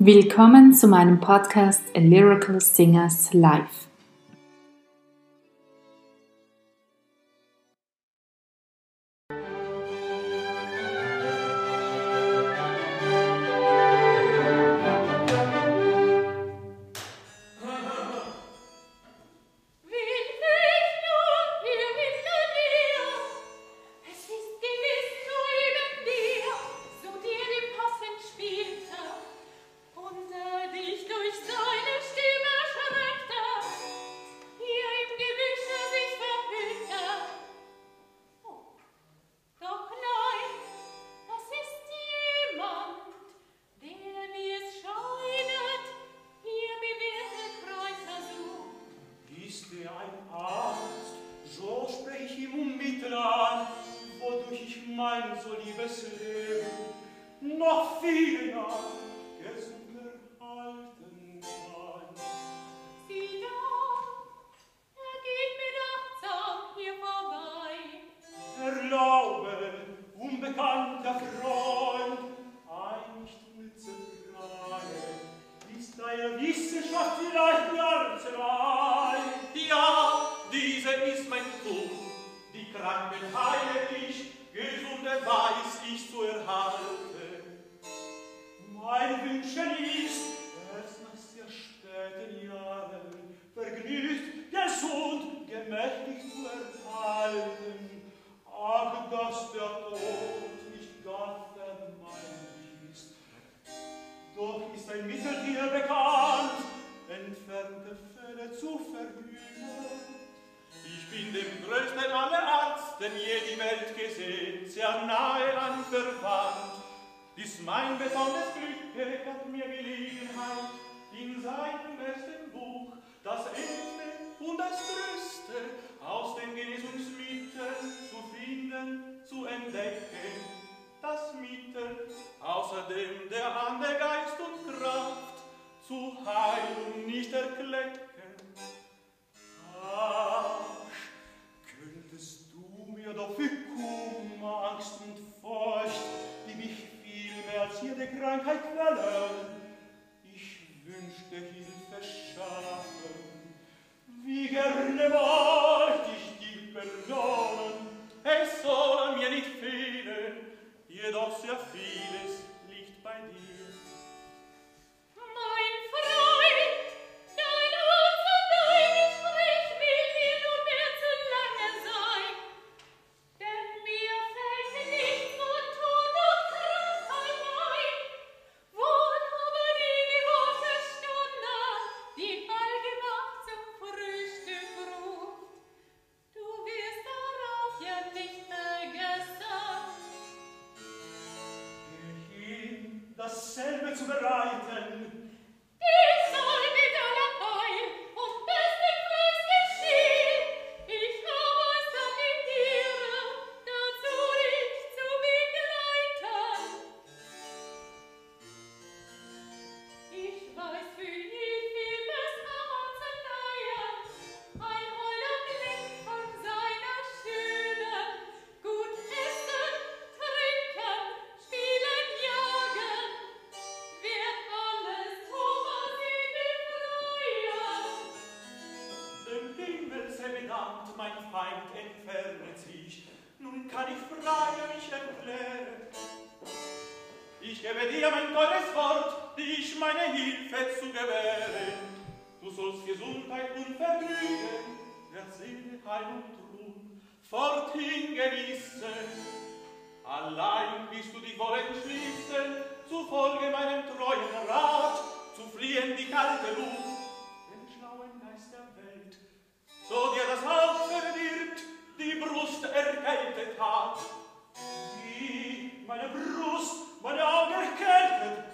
Willkommen zu meinem Podcast A Lyrical Singers Live. Ist ein Mittel dir bekannt, entfernte Fälle zu verhüten. Ich bin dem größten aller Arzt, den je die Welt gesehen, sehr nahe anverwandt. Dies mein besonderes Glück hat mir Gelegenheit, in seinem besten Buch das Ende und das Größte aus den Genesungsmitteln zu finden, zu entdecken. Das Mittel, außerdem der Hand, Gençler Hand mein Feind entfernet sich, nun kann ich freilich erklären. Ich gebe dir mein teures Wort, dich meine Hilfe zu gewähren. Du sollst Gesundheit und Vergnügen, der Seele Heil und Ruhm, forthin genießen. Allein bist du die Wolle entschließen, zu folgen meinem treuen Rat, zu fliehen die kalte Luft so dir das Haufe wird, die Brust erkältet hat. Die, meine Brust, meine Augen erkältet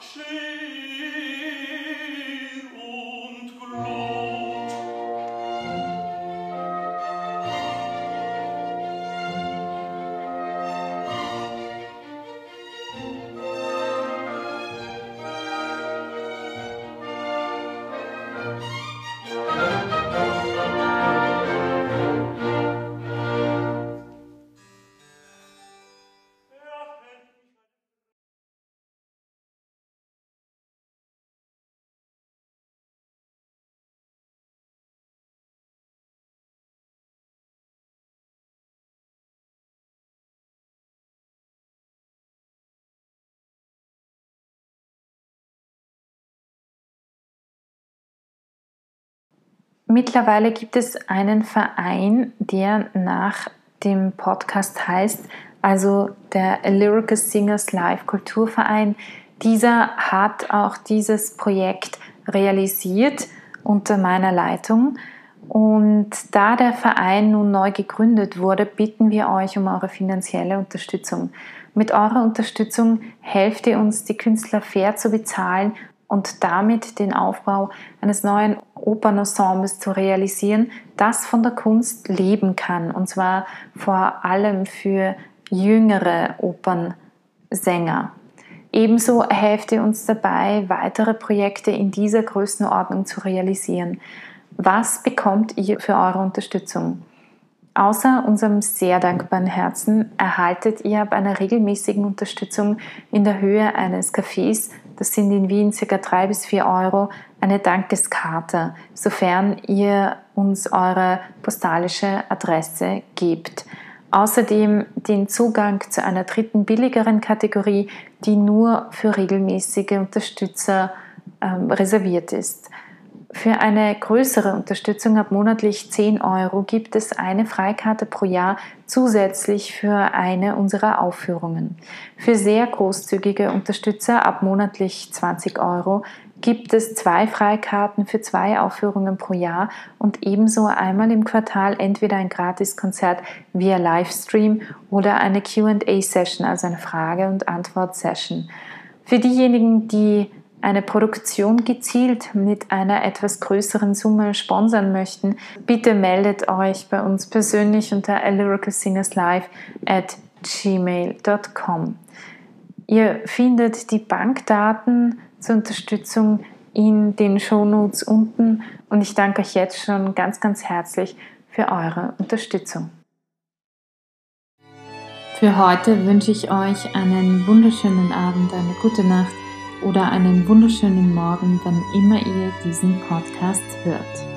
是。Mittlerweile gibt es einen Verein, der nach dem Podcast heißt also der Lyrical Singers Live Kulturverein. Dieser hat auch dieses Projekt realisiert unter meiner Leitung. Und da der Verein nun neu gegründet wurde, bitten wir euch um eure finanzielle Unterstützung. Mit eurer Unterstützung helft ihr uns, die Künstler fair zu bezahlen und damit den Aufbau eines neuen Opernensembles zu realisieren, das von der Kunst leben kann. Und zwar vor allem für jüngere Opernsänger. Ebenso helft ihr uns dabei, weitere Projekte in dieser Größenordnung zu realisieren. Was bekommt ihr für eure Unterstützung? Außer unserem sehr dankbaren Herzen erhaltet ihr ab einer regelmäßigen Unterstützung in der Höhe eines Cafés, das sind in Wien ca. 3 bis 4 Euro, eine Dankeskarte, sofern ihr uns eure postalische Adresse gebt. Außerdem den Zugang zu einer dritten billigeren Kategorie, die nur für regelmäßige Unterstützer ähm, reserviert ist. Für eine größere Unterstützung ab monatlich 10 Euro gibt es eine Freikarte pro Jahr zusätzlich für eine unserer Aufführungen. Für sehr großzügige Unterstützer ab monatlich 20 Euro gibt es zwei Freikarten für zwei Aufführungen pro Jahr und ebenso einmal im Quartal entweder ein Gratiskonzert via Livestream oder eine QA-Session, also eine Frage- und Antwort-Session. Für diejenigen, die eine Produktion gezielt mit einer etwas größeren Summe sponsern möchten, bitte meldet euch bei uns persönlich unter lyricalsingerslive at gmail.com. Ihr findet die Bankdaten zur Unterstützung in den Shownotes unten und ich danke euch jetzt schon ganz, ganz herzlich für eure Unterstützung. Für heute wünsche ich euch einen wunderschönen Abend, eine gute Nacht oder einen wunderschönen Morgen, wann immer ihr diesen Podcast hört.